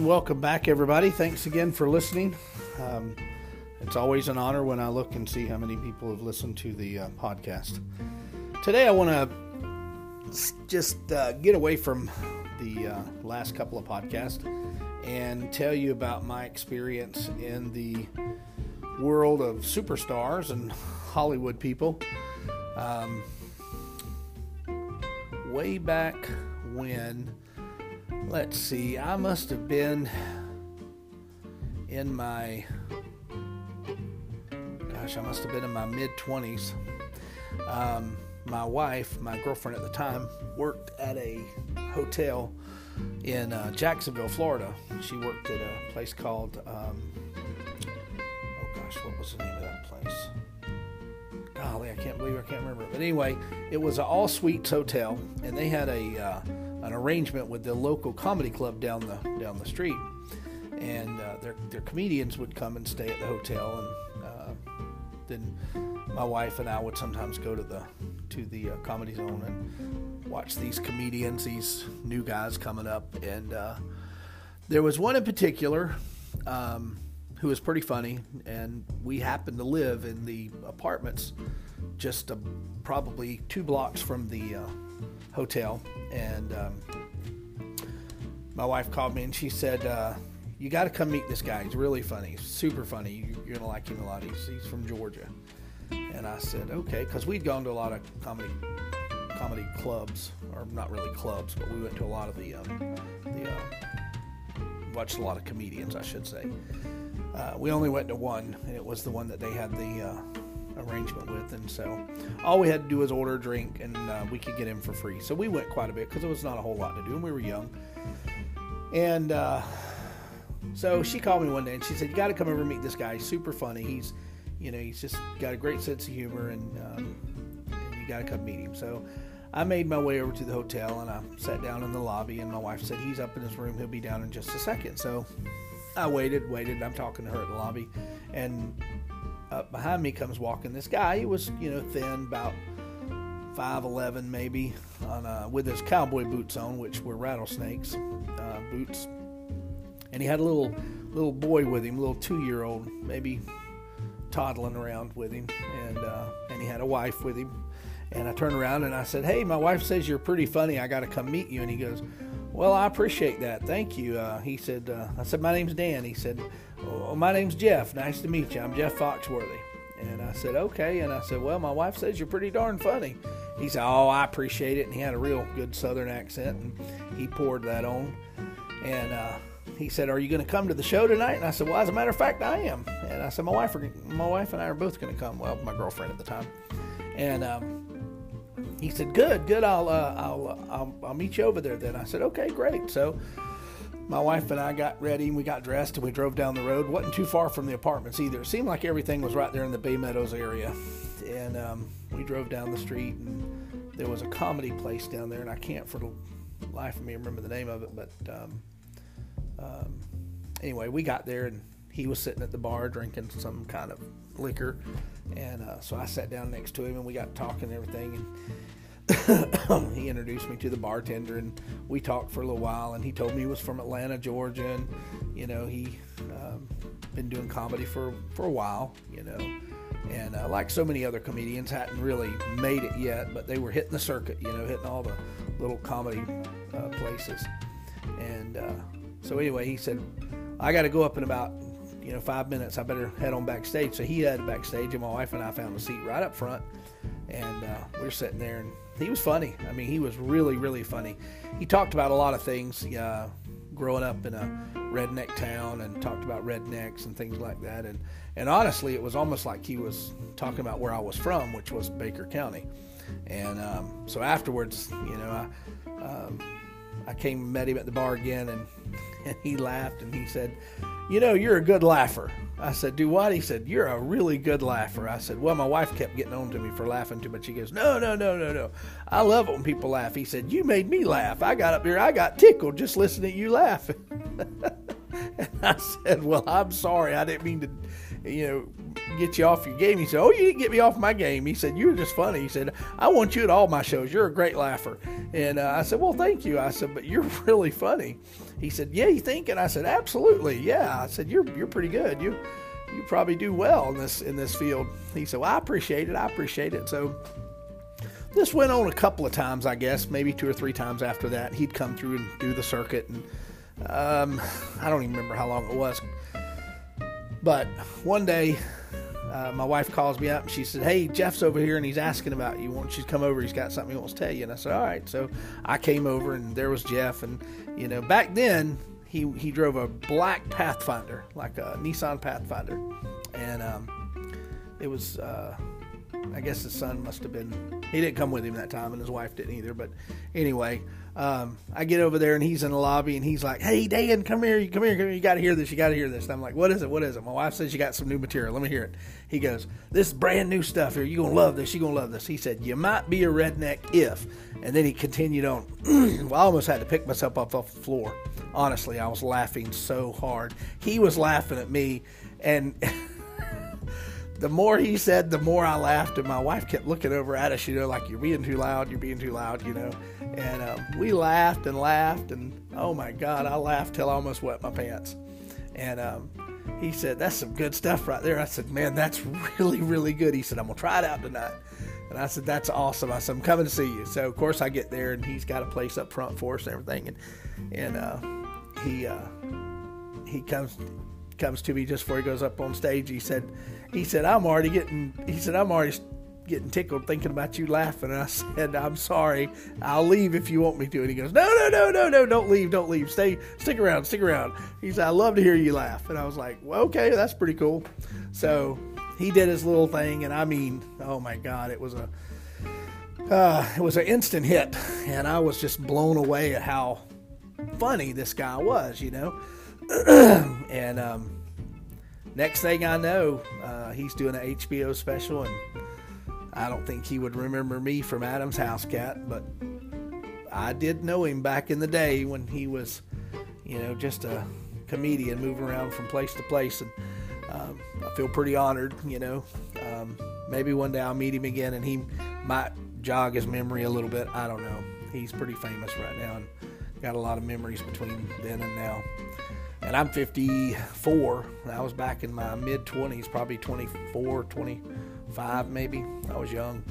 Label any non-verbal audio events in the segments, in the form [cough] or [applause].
And welcome back, everybody. Thanks again for listening. Um, it's always an honor when I look and see how many people have listened to the uh, podcast. Today, I want to just uh, get away from the uh, last couple of podcasts and tell you about my experience in the world of superstars and Hollywood people. Um, way back when, let's see, I must have been in my gosh, I must have been in my mid 20s. Um, my wife, my girlfriend at the time, worked at a hotel in uh, Jacksonville, Florida. She worked at a place called, um, oh gosh, what was the name of that place? Golly, I can't believe I can't remember. But anyway, it was an all suites hotel, and they had a uh, an arrangement with the local comedy club down the down the street, and uh, their their comedians would come and stay at the hotel, and uh, then my wife and I would sometimes go to the to the uh, comedy zone and watch these comedians, these new guys coming up, and uh, there was one in particular. Um, who was pretty funny, and we happened to live in the apartments just a, probably two blocks from the uh, hotel. And um, my wife called me and she said, uh, You got to come meet this guy. He's really funny, super funny. You're to like him a lot. He's, he's from Georgia. And I said, Okay, because we'd gone to a lot of comedy comedy clubs, or not really clubs, but we went to a lot of the, um, the uh, watched a lot of comedians, I should say. Uh, we only went to one, and it was the one that they had the uh, arrangement with, and so all we had to do was order a drink, and uh, we could get in for free. So we went quite a bit because it was not a whole lot to do, and we were young. And uh, so she called me one day, and she said, "You got to come over and meet this guy. He's super funny. He's, you know, he's just got a great sense of humor, and, um, and you got to come meet him." So. I made my way over to the hotel and I sat down in the lobby and my wife said he's up in his room he'll be down in just a second so I waited, waited. I'm talking to her in the lobby, and up behind me comes walking this guy. He was, you know, thin, about five eleven maybe, on uh, with his cowboy boots on, which were rattlesnakes uh, boots, and he had a little little boy with him, little two year old, maybe toddling around with him, and uh, and he had a wife with him. And I turned around and I said, "Hey, my wife says you're pretty funny. I got to come meet you." And he goes, well, I appreciate that. Thank you. Uh, he said, uh, I said, my name's Dan. He said, oh, my name's Jeff. Nice to meet you. I'm Jeff Foxworthy. And I said, okay. And I said, well, my wife says you're pretty darn funny. He said, oh, I appreciate it. And he had a real good southern accent, and he poured that on. And uh, he said, are you going to come to the show tonight? And I said, well, as a matter of fact, I am. And I said, my wife, are, my wife and I are both going to come. Well, my girlfriend at the time. And um, he said, "Good, good. I'll, uh, I'll, uh, I'll, I'll meet you over there." Then I said, "Okay, great." So my wife and I got ready and we got dressed and we drove down the road. wasn't too far from the apartments either. It seemed like everything was right there in the Bay Meadows area. And um, we drove down the street and there was a comedy place down there, and I can't for the life of me remember the name of it. But um, um, anyway, we got there and he was sitting at the bar drinking some kind of liquor, and uh, so I sat down next to him and we got talking and everything. And [laughs] he introduced me to the bartender and we talked for a little while and he told me he was from Atlanta, Georgia and you know he um, been doing comedy for for a while you know. And uh, like so many other comedians hadn't really made it yet but they were hitting the circuit you know hitting all the little comedy uh, places. And uh, so anyway he said I got to go up in about you know five minutes. I better head on backstage. So he headed backstage and my wife and I found a seat right up front and uh, we were sitting there and he was funny. I mean, he was really, really funny. He talked about a lot of things, uh, growing up in a redneck town, and talked about rednecks and things like that. And and honestly, it was almost like he was talking about where I was from, which was Baker County. And um, so afterwards, you know, I um, I came met him at the bar again, and and [laughs] he laughed and he said, "You know, you're a good laugher." I said, Do what? He said, You're a really good laugher. I said, Well, my wife kept getting on to me for laughing too much. He goes, No, no, no, no, no. I love it when people laugh. He said, You made me laugh. I got up here, I got tickled just listening to you laugh. [laughs] and I said, Well, I'm sorry. I didn't mean to, you know, get you off your game. He said, "Oh, you didn't get me off my game." He said, "You were just funny." He said, "I want you at all my shows. You're a great laugher." And uh, I said, "Well, thank you." I said, "But you're [laughs] really funny." He said, "Yeah, you think?" And I said, "Absolutely, yeah." I said, "You're you're pretty good. You you probably do well in this in this field." He said, "Well, I appreciate it. I appreciate it." So this went on a couple of times, I guess, maybe two or three times after that. He'd come through and do the circuit, and um, I don't even remember how long it was. But one day, uh, my wife calls me up and she said, "Hey, Jeff's over here and he's asking about you. Won't you come over? He's got something he wants to tell you." And I said, "All right." So I came over and there was Jeff, and you know, back then he he drove a black Pathfinder, like a Nissan Pathfinder, and um, it was. Uh, I guess his son must have been. He didn't come with him that time, and his wife didn't either. But anyway, um, I get over there and he's in the lobby and he's like, "Hey, Dan, come here, come here, come here. You got to hear this. You got to hear this." And I'm like, "What is it? What is it?" My wife says you got some new material. Let me hear it. He goes, "This is brand new stuff here. You gonna love this. You gonna love this." He said, "You might be a redneck if," and then he continued on. [clears throat] well, I almost had to pick myself up off the floor. Honestly, I was laughing so hard. He was laughing at me, and. [laughs] the more he said, the more I laughed, and my wife kept looking over at us, you know, like you're being too loud, you're being too loud, you know. And um, we laughed and laughed, and oh my God, I laughed till I almost wet my pants. And um, he said, "That's some good stuff right there." I said, "Man, that's really, really good." He said, "I'm gonna try it out tonight." And I said, "That's awesome." I said, "I'm coming to see you." So of course I get there, and he's got a place up front for us and everything, and and uh, he uh, he comes comes to me just before he goes up on stage. He said, he said, I'm already getting, he said, I'm already getting tickled thinking about you laughing. And I [laughs] said, I'm sorry. I'll leave if you want me to. And he goes, No, no, no, no, no, don't leave, don't leave. Stay, stick around, stick around. He said, I love to hear you laugh. And I was like, Well, okay, that's pretty cool. So he did his little thing. And I mean, oh my God, it was a, uh, it was an instant hit. And I was just blown away at how funny this guy was, you know. [clears throat] and um, next thing I know, uh, he's doing an HBO special, and I don't think he would remember me from Adam's House Cat, but I did know him back in the day when he was, you know, just a comedian moving around from place to place, and um, I feel pretty honored, you know. Um, maybe one day I'll meet him again, and he might jog his memory a little bit. I don't know. He's pretty famous right now, and got a lot of memories between then and now and I'm 54. I was back in my mid 20s, probably 24, 25 maybe. I was young.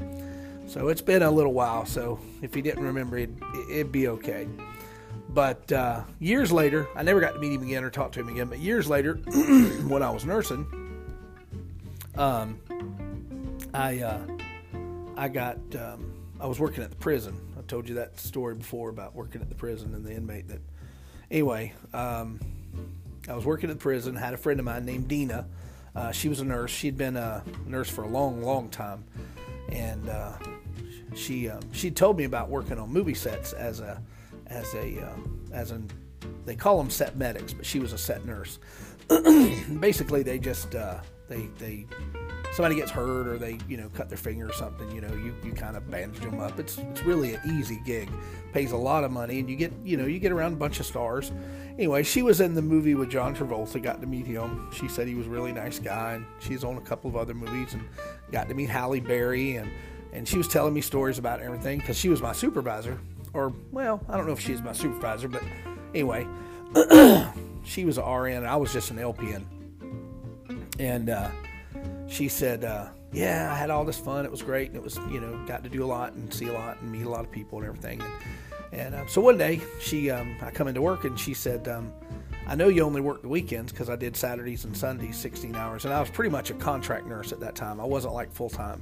So it's been a little while. So if he didn't remember, it'd, it'd be okay. But uh, years later, I never got to meet him again or talk to him again. But years later, [clears throat] when I was nursing, um, I uh, I got um, I was working at the prison. I told you that story before about working at the prison and the inmate that. Anyway, um, I was working at the prison, had a friend of mine named Dina. Uh, she was a nurse. She'd been a nurse for a long, long time, and uh, she um, she told me about working on movie sets as a as a uh, as an they call them set medics, but she was a set nurse. [clears throat] Basically, they just uh, they they somebody gets hurt or they you know cut their finger or something you know you, you kind of bandage them up. It's it's really an easy gig. Pays a lot of money and you get you know you get around a bunch of stars. Anyway she was in the movie with john travolta got to meet him. She said he was a really nice guy and she's on a couple of other movies and got to meet halle berry and and she was telling me stories about everything because she was my supervisor or well i don't know if she's my supervisor but anyway [clears throat] she was an rn and i was just an lpn and uh, she said, uh, "Yeah, I had all this fun. It was great, and it was you know got to do a lot and see a lot and meet a lot of people and everything." And, and uh, so one day she, um, I come into work and she said, um, "I know you only work the weekends because I did Saturdays and Sundays, 16 hours, and I was pretty much a contract nurse at that time. I wasn't like full time."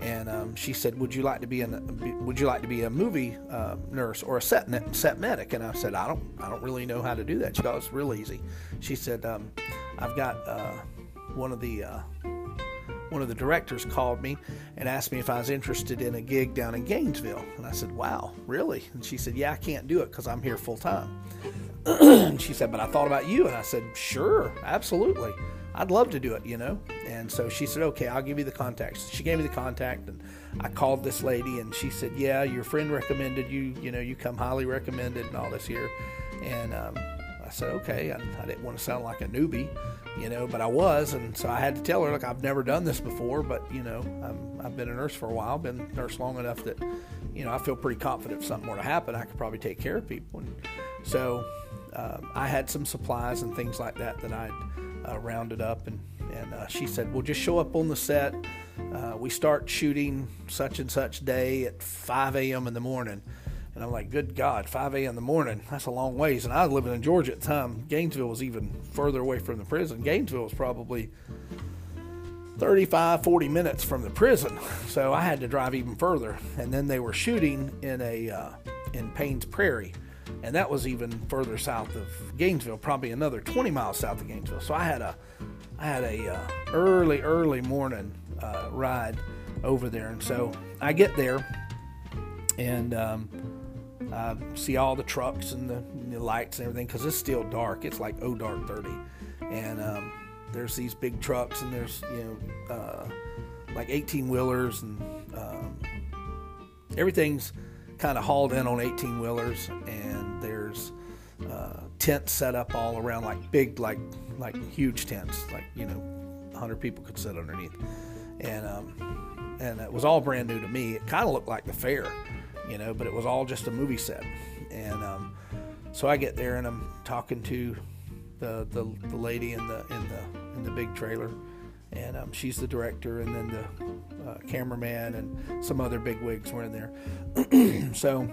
And um, she said, "Would you like to be an Would you like to be a movie uh, nurse or a set set medic?" And I said, "I don't I don't really know how to do that." She goes, "It's real easy." She said, um, "I've got." Uh, one of the uh, one of the directors called me and asked me if I was interested in a gig down in Gainesville. And I said, Wow, really? And she said, Yeah, I can't do it because I'm here full time. [clears throat] and she said, But I thought about you. And I said, Sure, absolutely. I'd love to do it, you know? And so she said, Okay, I'll give you the contact. She gave me the contact and I called this lady and she said, Yeah, your friend recommended you, you know, you come highly recommended and all this here. And um, I said, okay. I, I didn't want to sound like a newbie, you know, but I was. And so I had to tell her, look, I've never done this before, but, you know, i have been a nurse for a while, been a nurse long enough that, you know, I feel pretty confident if something were to happen, I could probably take care of people. And so um, I had some supplies and things like that that I'd uh, rounded up. And, and uh, she said, well, just show up on the set. Uh, we start shooting such and such day at 5 a.m. in the morning. And I'm like, good God, 5 a.m. in the morning, that's a long ways. And I was living in Georgia at the time. Gainesville was even further away from the prison. Gainesville was probably 35, 40 minutes from the prison. [laughs] So I had to drive even further. And then they were shooting in a uh, in Paynes Prairie. And that was even further south of Gainesville, probably another 20 miles south of Gainesville. So I had a I had a uh, early, early morning uh, ride over there. And so I get there and um, uh, see all the trucks and the, the lights and everything because it's still dark. It's like oh dark 30, and um, there's these big trucks and there's you know uh, like 18 wheelers and um, everything's kind of hauled in on 18 wheelers and there's uh, tents set up all around like big like like huge tents like you know 100 people could sit underneath and um, and it was all brand new to me. It kind of looked like the fair you know, but it was all just a movie set. And um, so I get there and I'm talking to the, the, the lady in the in the in the big trailer, and um, she's the director, and then the uh, cameraman and some other big wigs were in there. [clears throat] so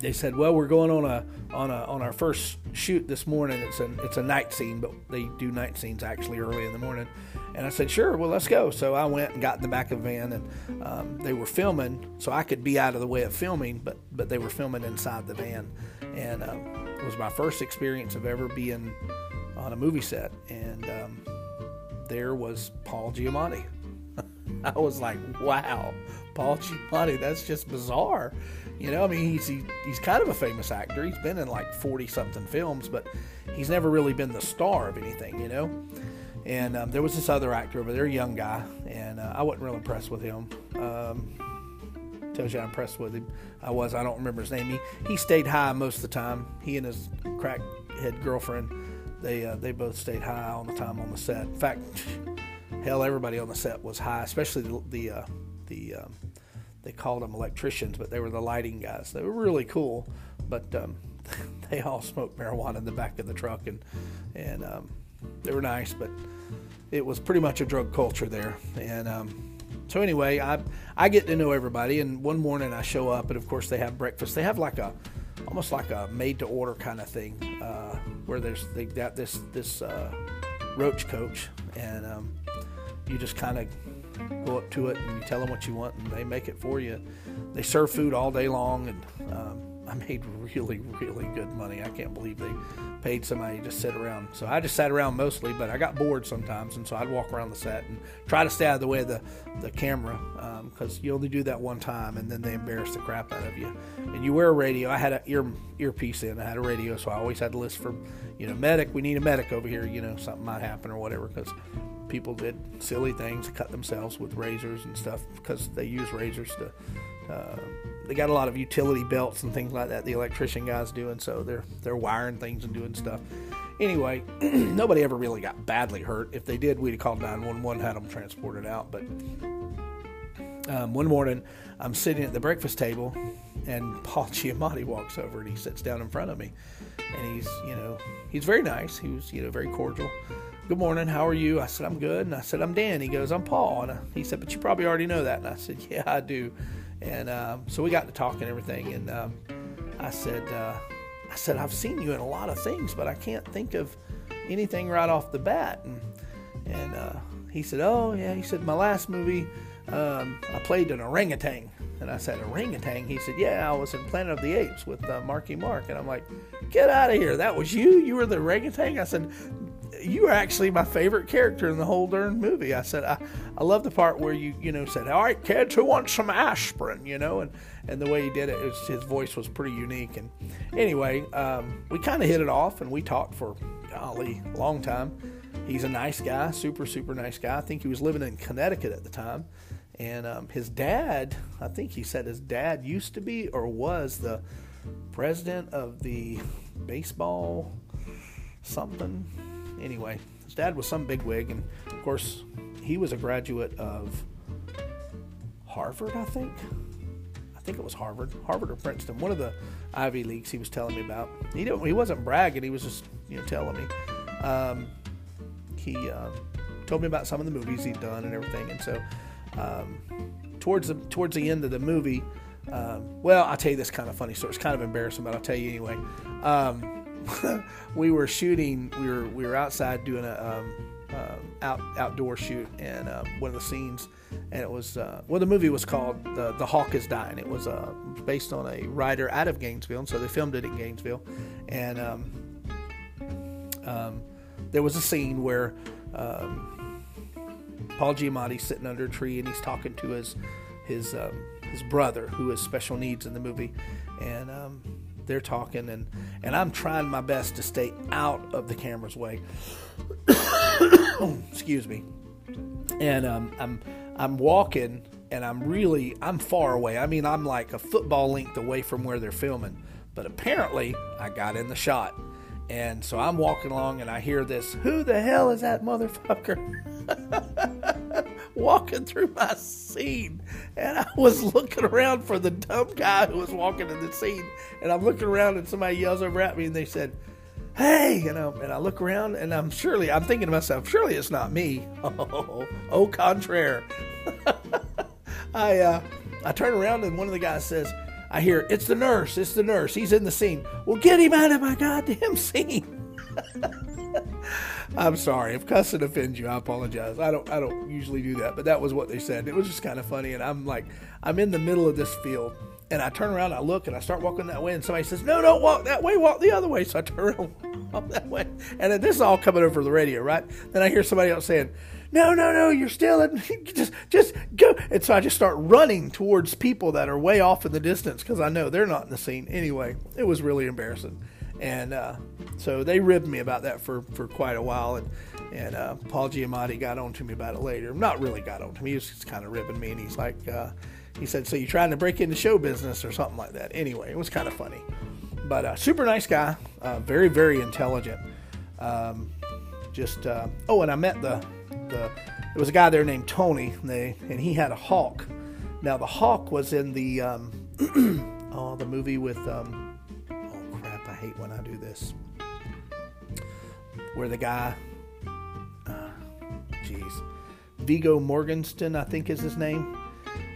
they said, "Well, we're going on a on a on our first shoot this morning. It's a it's a night scene, but they do night scenes actually early in the morning." And I said, "Sure, well, let's go." So I went and got in the back of the van, and um, they were filming, so I could be out of the way of filming, but but they were filming inside the van, and um, it was my first experience of ever being on a movie set, and um, there was Paul Giamatti. [laughs] I was like, "Wow, Paul Giamatti, that's just bizarre." You know, I mean, he's he, he's kind of a famous actor. He's been in like forty something films, but he's never really been the star of anything. You know. And um, there was this other actor over there, a young guy, and uh, I wasn't real impressed with him. Um, tells you I'm impressed with him. I was. I don't remember his name. He, he stayed high most of the time. He and his crackhead girlfriend, they uh, they both stayed high all the time on the set. In fact, hell, everybody on the set was high, especially the the, uh, the um, they called them electricians, but they were the lighting guys. They were really cool, but um, [laughs] they all smoked marijuana in the back of the truck, and and um, they were nice, but it was pretty much a drug culture there. And um, so anyway, I I get to know everybody, and one morning I show up, and of course they have breakfast. They have like a almost like a made to order kind of thing, uh, where there's they got this this uh, roach coach, and um, you just kind of go up to it and you tell them what you want and they make it for you. They serve food all day long and um, I made really, really good money. I can't believe they paid somebody to sit around. So I just sat around mostly, but I got bored sometimes, and so I'd walk around the set and try to stay out of the way of the, the camera because um, you only do that one time, and then they embarrass the crap out of you. And you wear a radio. I had an ear earpiece in. I had a radio, so I always had to list for, you know, medic. We need a medic over here. You know, something might happen or whatever because people did silly things, cut themselves with razors and stuff because they use razors to. Uh, they got a lot of utility belts and things like that. The electrician guys do, and so they're they're wiring things and doing stuff. Anyway, [clears throat] nobody ever really got badly hurt. If they did, we'd have called 911, had them transported out. But um, one morning, I'm sitting at the breakfast table, and [laughs] Paul Giamatti walks over and he sits down in front of me, and he's you know he's very nice. He was you know very cordial good morning, how are you? I said, I'm good. And I said, I'm Dan. He goes, I'm Paul. And he said, but you probably already know that. And I said, yeah, I do. And um, so we got to talking and everything. And um, I said, uh, I said, I've seen you in a lot of things, but I can't think of anything right off the bat. And, and uh, he said, oh, yeah. He said, my last movie, um, I played an orangutan. And I said, orangutan? He said, yeah, I was in Planet of the Apes with uh, Marky Mark. And I'm like, get out of here. That was you? You were the orangutan? I said, you were actually my favorite character in the whole darn movie. I said, I, I love the part where you, you know, said, all right, kids, who wants some aspirin, you know, and, and the way he did it, it was, his voice was pretty unique. And anyway, um, we kind of hit it off and we talked for, golly, a long time. He's a nice guy, super, super nice guy. I think he was living in Connecticut at the time. And um, his dad, I think he said his dad used to be or was the president of the baseball – something. Anyway, his dad was some bigwig, and of course, he was a graduate of Harvard, I think. I think it was Harvard, Harvard or Princeton, one of the Ivy Leagues. He was telling me about. He didn't. He wasn't bragging. He was just you know telling me. Um, he uh, told me about some of the movies he'd done and everything, and so um, towards the towards the end of the movie. Um, well, I'll tell you this kind of funny story. It's kind of embarrassing, but I'll tell you anyway. Um, [laughs] we were shooting. We were we were outside doing a um, uh, out outdoor shoot, and uh, one of the scenes, and it was uh, well, the movie was called "The The Hawk Is Dying." It was uh, based on a writer out of Gainesville, and so they filmed it in Gainesville, and um, um, there was a scene where um, Paul Giamatti sitting under a tree, and he's talking to his his his brother who has special needs in the movie, and um, they're talking, and and I'm trying my best to stay out of the camera's way. [coughs] Excuse me. And um, I'm I'm walking, and I'm really I'm far away. I mean, I'm like a football length away from where they're filming. But apparently, I got in the shot. And so I'm walking along and I hear this, who the hell is that motherfucker? [laughs] walking through my scene. And I was looking around for the dumb guy who was walking in the scene. And I'm looking around and somebody yells over at me and they said, Hey, you know, and I look around and I'm surely, I'm thinking to myself, surely it's not me. [laughs] Oh, au contraire. [laughs] I, uh, I turn around and one of the guys says, I hear, it's the nurse, it's the nurse, he's in the scene. Well, get him out of my goddamn [laughs] scene. I'm sorry if cussing offends you. I apologize. I don't I don't usually do that, but that was what they said. It was just kind of funny, and I'm like, I'm in the middle of this field, and I turn around, I look, and I start walking that way, and somebody says, No, don't walk that way, walk the other way. So I turn around, [laughs] walk that way, and then this is all coming over the radio, right? Then I hear somebody else saying, no, no, no, you're still in, [laughs] just, just go. And so I just start running towards people that are way off in the distance because I know they're not in the scene. Anyway, it was really embarrassing. And uh, so they ribbed me about that for, for quite a while. And, and uh, Paul Giamatti got on to me about it later. Not really got on to me. He was just kind of ribbing me. And he's like, uh, he said, So you're trying to break into show business or something like that? Anyway, it was kind of funny. But uh, super nice guy. Uh, very, very intelligent. Um, just, uh, oh, and I met the, the, there was a guy there named Tony, and, they, and he had a hawk. Now, the hawk was in the, um, [clears throat] oh, the movie with, um, this. Where the guy, uh, jeez, Viggo Mortensen, I think is his name.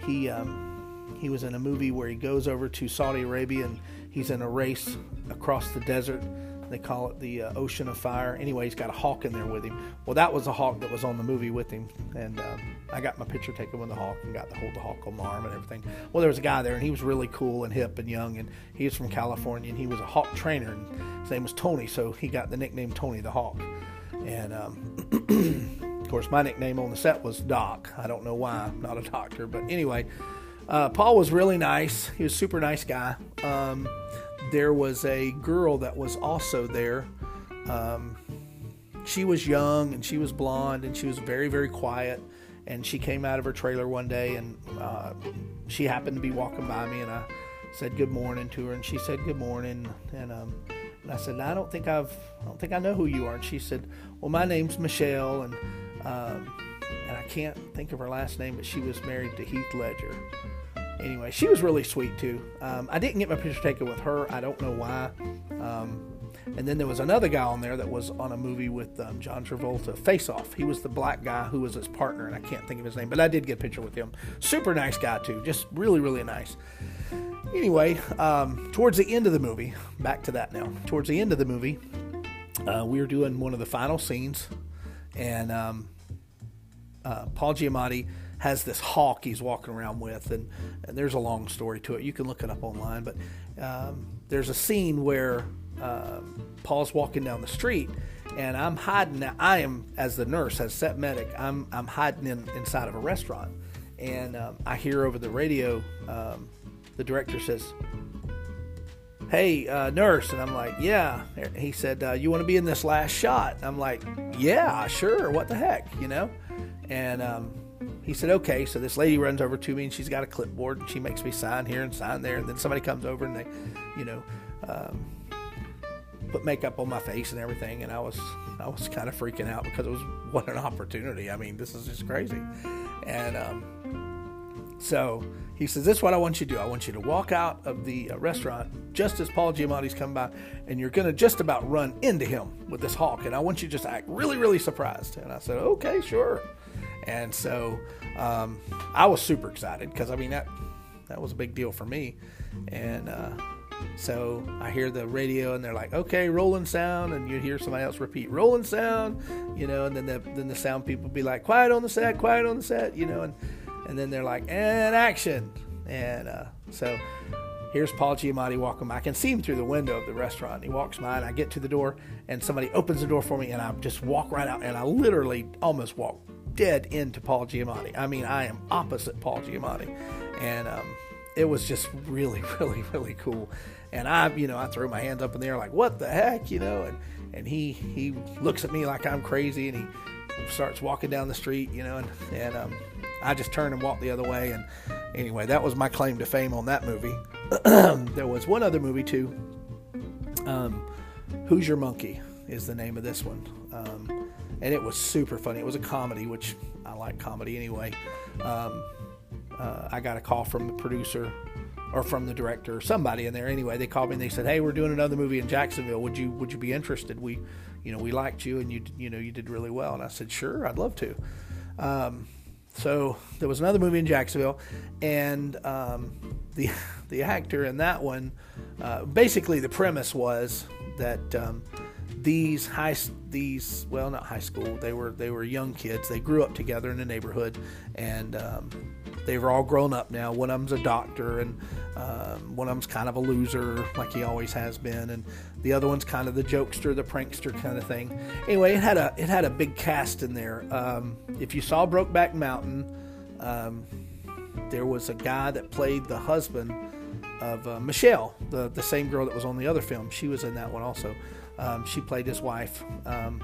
He um, he was in a movie where he goes over to Saudi Arabia and he's in a race across the desert they call it the uh, Ocean of Fire. Anyway, he's got a hawk in there with him. Well, that was a hawk that was on the movie with him, and um, I got my picture taken with the hawk and got to hold the hawk on my arm and everything. Well, there was a guy there, and he was really cool and hip and young, and he was from California, and he was a hawk trainer, and his name was Tony, so he got the nickname Tony the Hawk. And um, [clears throat] of course, my nickname on the set was Doc. I don't know why, I'm not a doctor, but anyway, uh, Paul was really nice. He was a super nice guy. Um, there was a girl that was also there. Um, she was young and she was blonde and she was very, very quiet. And she came out of her trailer one day and uh, she happened to be walking by me and I said good morning to her and she said good morning and um, and I said I don't think I've I don't think I know who you are and she said well my name's Michelle and um, and I can't think of her last name but she was married to Heath Ledger anyway, she was really sweet too. Um, I didn't get my picture taken with her. I don't know why. Um, and then there was another guy on there that was on a movie with um, John Travolta, Face Off. He was the black guy who was his partner, and I can't think of his name, but I did get a picture with him. Super nice guy too, just really, really nice. Anyway, um, towards the end of the movie, back to that now. Towards the end of the movie, uh, we were doing one of the final scenes, and um, uh, Paul Giamatti has this hawk he's walking around with, and, and there's a long story to it. You can look it up online, but um, there's a scene where um, Paul's walking down the street, and I'm hiding. I am, as the nurse, as set medic, I'm I'm hiding in, inside of a restaurant, and um, I hear over the radio um, the director says, hey, uh, nurse. And I'm like, yeah. He said, uh, you want to be in this last shot? I'm like, yeah, sure. What the heck, you know? And um, he said, okay. So this lady runs over to me and she's got a clipboard and she makes me sign here and sign there. And then somebody comes over and they, you know, um, put makeup on my face and everything, and I was I was kind of freaking out because it was [laughs] what an opportunity. I mean, this is just crazy, and um, so he says, "This is what I want you to do. I want you to walk out of the uh, restaurant just as Paul Giamatti's come by, and you're going to just about run into him with this hawk, and I want you to just act really, really surprised." And I said, "Okay, sure." And so um, I was super excited because I mean that that was a big deal for me, and. Uh, so I hear the radio and they're like, okay, rolling sound, and you hear somebody else repeat, rolling sound, you know, and then the then the sound people be like, quiet on the set, quiet on the set, you know, and and then they're like, and action. And uh, so here's Paul Giamatti walking by. I can see him through the window of the restaurant. He walks by, and I get to the door, and somebody opens the door for me, and I just walk right out, and I literally almost walk dead into Paul Giamatti. I mean, I am opposite Paul Giamatti, and um, it was just really, [laughs] really, really cool. And I, you know, I threw my hands up in the air like, "What the heck," you know, and and he he looks at me like I'm crazy, and he starts walking down the street, you know, and and um, I just turned and walked the other way. And anyway, that was my claim to fame on that movie. [clears throat] there was one other movie too. Um, Who's Your Monkey is the name of this one. Um, and it was super funny. It was a comedy, which I like comedy anyway. Um, uh, I got a call from the producer or from the director or somebody in there. Anyway, they called me and they said, "Hey, we're doing another movie in Jacksonville. Would you would you be interested? We, you know, we liked you and you you know you did really well." And I said, "Sure, I'd love to." Um, so there was another movie in Jacksonville, and um, the [laughs] the actor in that one, uh, basically the premise was that um, these high these well not high school. They were they were young kids. They grew up together in the neighborhood and um, they were all grown up now. One of them's a doctor and um, one of them's kind of a loser like he always has been and the other one's kind of the jokester the prankster kind of thing. Anyway it had a it had a big cast in there. Um, if you saw Brokeback Mountain um, there was a guy that played the husband of uh, Michelle the the same girl that was on the other film. She was in that one also um, she played his wife. Um,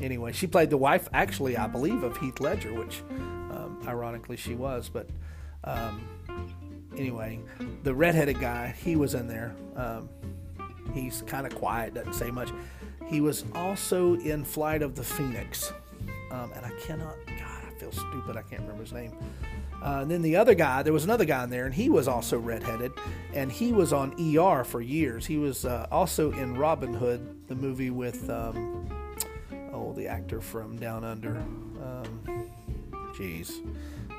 anyway, she played the wife, actually, I believe, of Heath Ledger, which um, ironically she was. But um, anyway, the redheaded guy, he was in there. Um, he's kind of quiet, doesn't say much. He was also in Flight of the Phoenix. Um, and I cannot, God, feel stupid. I can't remember his name. Uh, and then the other guy, there was another guy in there, and he was also redheaded, and he was on ER for years. He was uh, also in Robin Hood, the movie with um, oh the actor from Down Under. Um, jeez,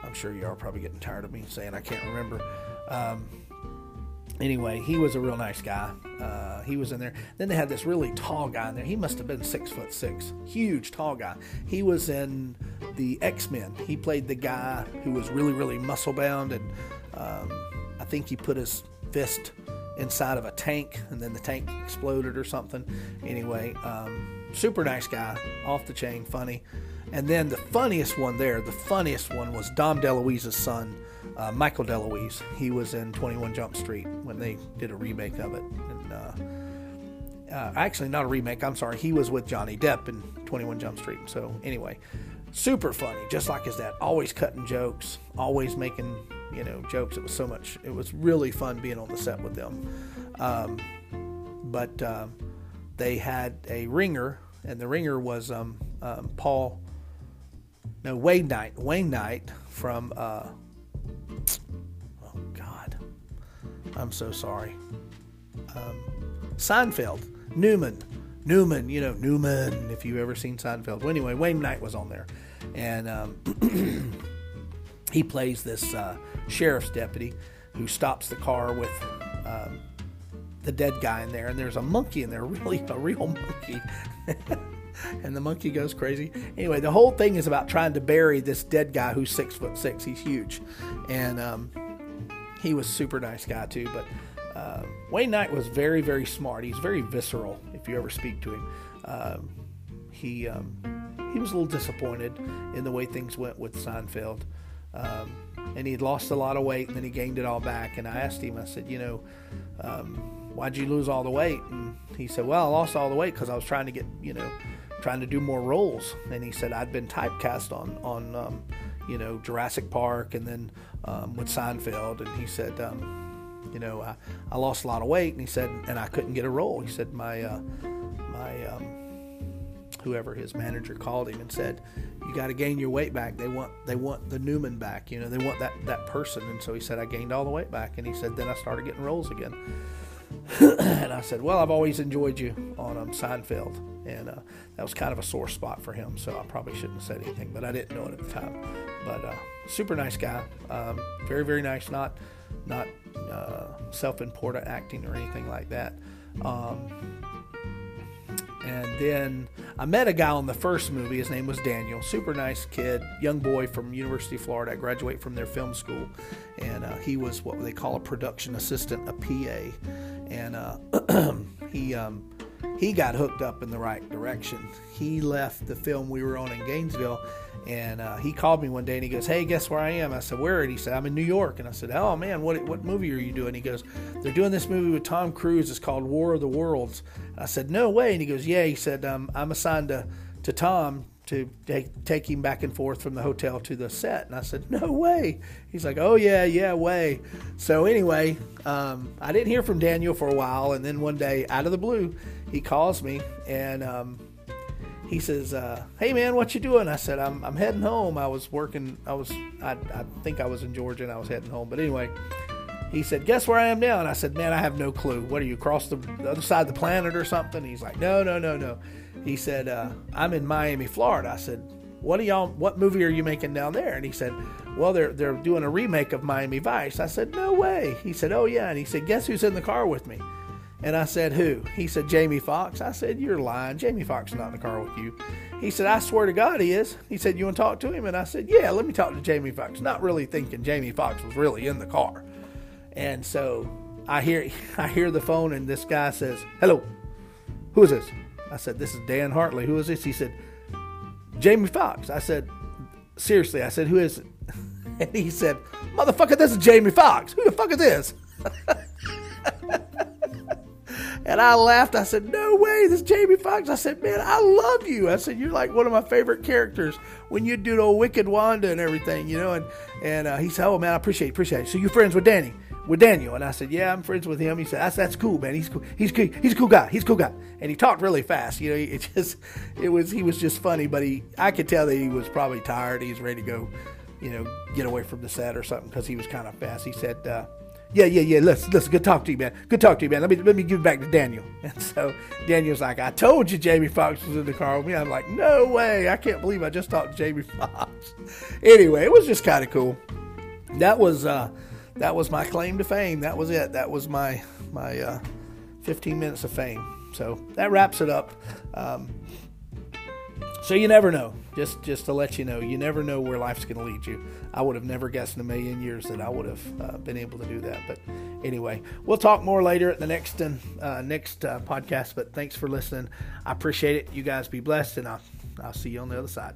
I'm sure you are probably getting tired of me saying I can't remember. Um, anyway, he was a real nice guy. Uh, he was in there. Then they had this really tall guy in there. He must have been six foot six, huge, tall guy. He was in the X Men. He played the guy who was really, really muscle bound, and um, I think he put his fist inside of a tank, and then the tank exploded or something. Anyway, um, super nice guy, off the chain, funny. And then the funniest one there, the funniest one was Dom DeLuise's son uh, Michael DeLuise. He was in 21 Jump Street when they did a remake of it. And uh, uh, actually, not a remake. I'm sorry. He was with Johnny Depp in 21 Jump Street. So anyway, super funny, just like his dad. Always cutting jokes, always making you know jokes. It was so much. It was really fun being on the set with them. Um, but um, they had a ringer, and the ringer was um, um Paul. No, Wayne Knight. Wayne Knight from I'm so sorry. Um, Seinfeld, Newman, Newman, you know, Newman, if you've ever seen Seinfeld. Well, anyway, Wayne Knight was on there. And um, [clears throat] he plays this uh, sheriff's deputy who stops the car with um, the dead guy in there. And there's a monkey in there, [laughs] really, a real monkey. [laughs] and the monkey goes crazy. Anyway, the whole thing is about trying to bury this dead guy who's six foot six. He's huge. And um, he was super nice guy too. But uh, Wayne Knight was very, very smart. He's very visceral. If you ever speak to him, um, he um, he was a little disappointed in the way things went with Seinfeld. Um, and he'd lost a lot of weight, and then he gained it all back. And I asked him, I said, you know, um, why'd you lose all the weight? And he said, well, I lost all the weight because I was trying to get, you know, trying to do more roles. And he said I'd been typecast on on um, you know Jurassic Park and then um, with Seinfeld, and he said, um, you know, I, I lost a lot of weight, and he said, and I couldn't get a role. He said my uh, my um, whoever his manager called him and said, "You got to gain your weight back. They want they want the Newman back. You know, they want that that person." And so he said, "I gained all the weight back." And he said, "Then I started getting roles again." [clears throat] and I said, "Well, I've always enjoyed you on um, Seinfeld." and uh, that was kind of a sore spot for him. So I probably shouldn't have said anything, but I didn't know it at the time. But uh, super nice guy, um, very very nice. Not not uh, self-important acting or anything like that. Um, and then I met a guy on the first movie. His name was Daniel. Super nice kid, young boy from University of Florida. I graduate from their film school, and uh, he was what they call a production assistant, a PA. And uh, [clears throat] he um, he got hooked up in the right direction. He left the film we were on in Gainesville, and uh, he called me one day and he goes, "Hey, guess where I am?" I said, "Where?" And he said, "I'm in New York." And I said, "Oh man, what what movie are you doing?" He goes, "They're doing this movie with Tom Cruise. It's called War of the Worlds." I said, "No way!" And he goes, "Yeah." He said, um, "I'm assigned to to Tom to take, take him back and forth from the hotel to the set. And I said, No way. He's like, Oh, yeah, yeah, way. So, anyway, um, I didn't hear from Daniel for a while. And then one day, out of the blue, he calls me and um, he says, uh, "Hey man, what you doing?" I said, "I'm I'm heading home. I was working. I was I, I think I was in Georgia and I was heading home. But anyway." He said, "Guess where I am now?" And I said, "Man, I have no clue. What are you across the, the other side of the planet or something?" He's like, "No, no, no, no." He said, uh, "I'm in Miami, Florida." I said, "What are y'all? What movie are you making down there?" And he said, "Well, they're they're doing a remake of Miami Vice." I said, "No way." He said, "Oh yeah." And he said, "Guess who's in the car with me?" And I said, Who? He said, Jamie Foxx. I said, You're lying. Jamie Foxx is not in the car with you. He said, I swear to God he is. He said, You want to talk to him? And I said, Yeah, let me talk to Jamie Foxx. Not really thinking Jamie Foxx was really in the car. And so I hear [laughs] I hear the phone and this guy says, Hello, who is this? I said, This is Dan Hartley. Who is this? He said, Jamie Foxx. I said, Seriously, I said, Who is it? [laughs] And he said, Motherfucker, this is Jamie Foxx. Who the fuck is this? [laughs] And I laughed. I said, No way, this is Jamie Foxx. I said, Man, I love you. I said, You're like one of my favorite characters when you do the Wicked Wanda and everything, you know. And and uh, he said, Oh man, I appreciate it, appreciate it. So you're friends with Danny, with Daniel? And I said, Yeah, I'm friends with him. He said, That's that's cool, man. He's cool. He's cool. He's a cool guy. He's a cool guy. And he talked really fast. You know, it just it was he was just funny, but he I could tell that he was probably tired. He's ready to go, you know, get away from the set or something because he was kind of fast. He said. Uh, yeah, yeah, yeah. Listen, listen. Good talk to you, man. Good talk to you, man. Let me let me give it back to Daniel. [laughs] And so Daniel's like, I told you Jamie Foxx was in the car with me. I'm like, no way. I can't believe I just talked to Jamie [laughs] Foxx. anyway, it was just kind of cool. That was uh, that was my claim to fame. That was it. That was my my uh, 15 minutes of fame. So that wraps it up. Um, so you never know. Just just to let you know, you never know where life's going to lead you. I would have never guessed in a million years that I would have uh, been able to do that. But anyway, we'll talk more later at the next uh, next uh, podcast. But thanks for listening. I appreciate it. You guys be blessed, and I'll I'll see you on the other side.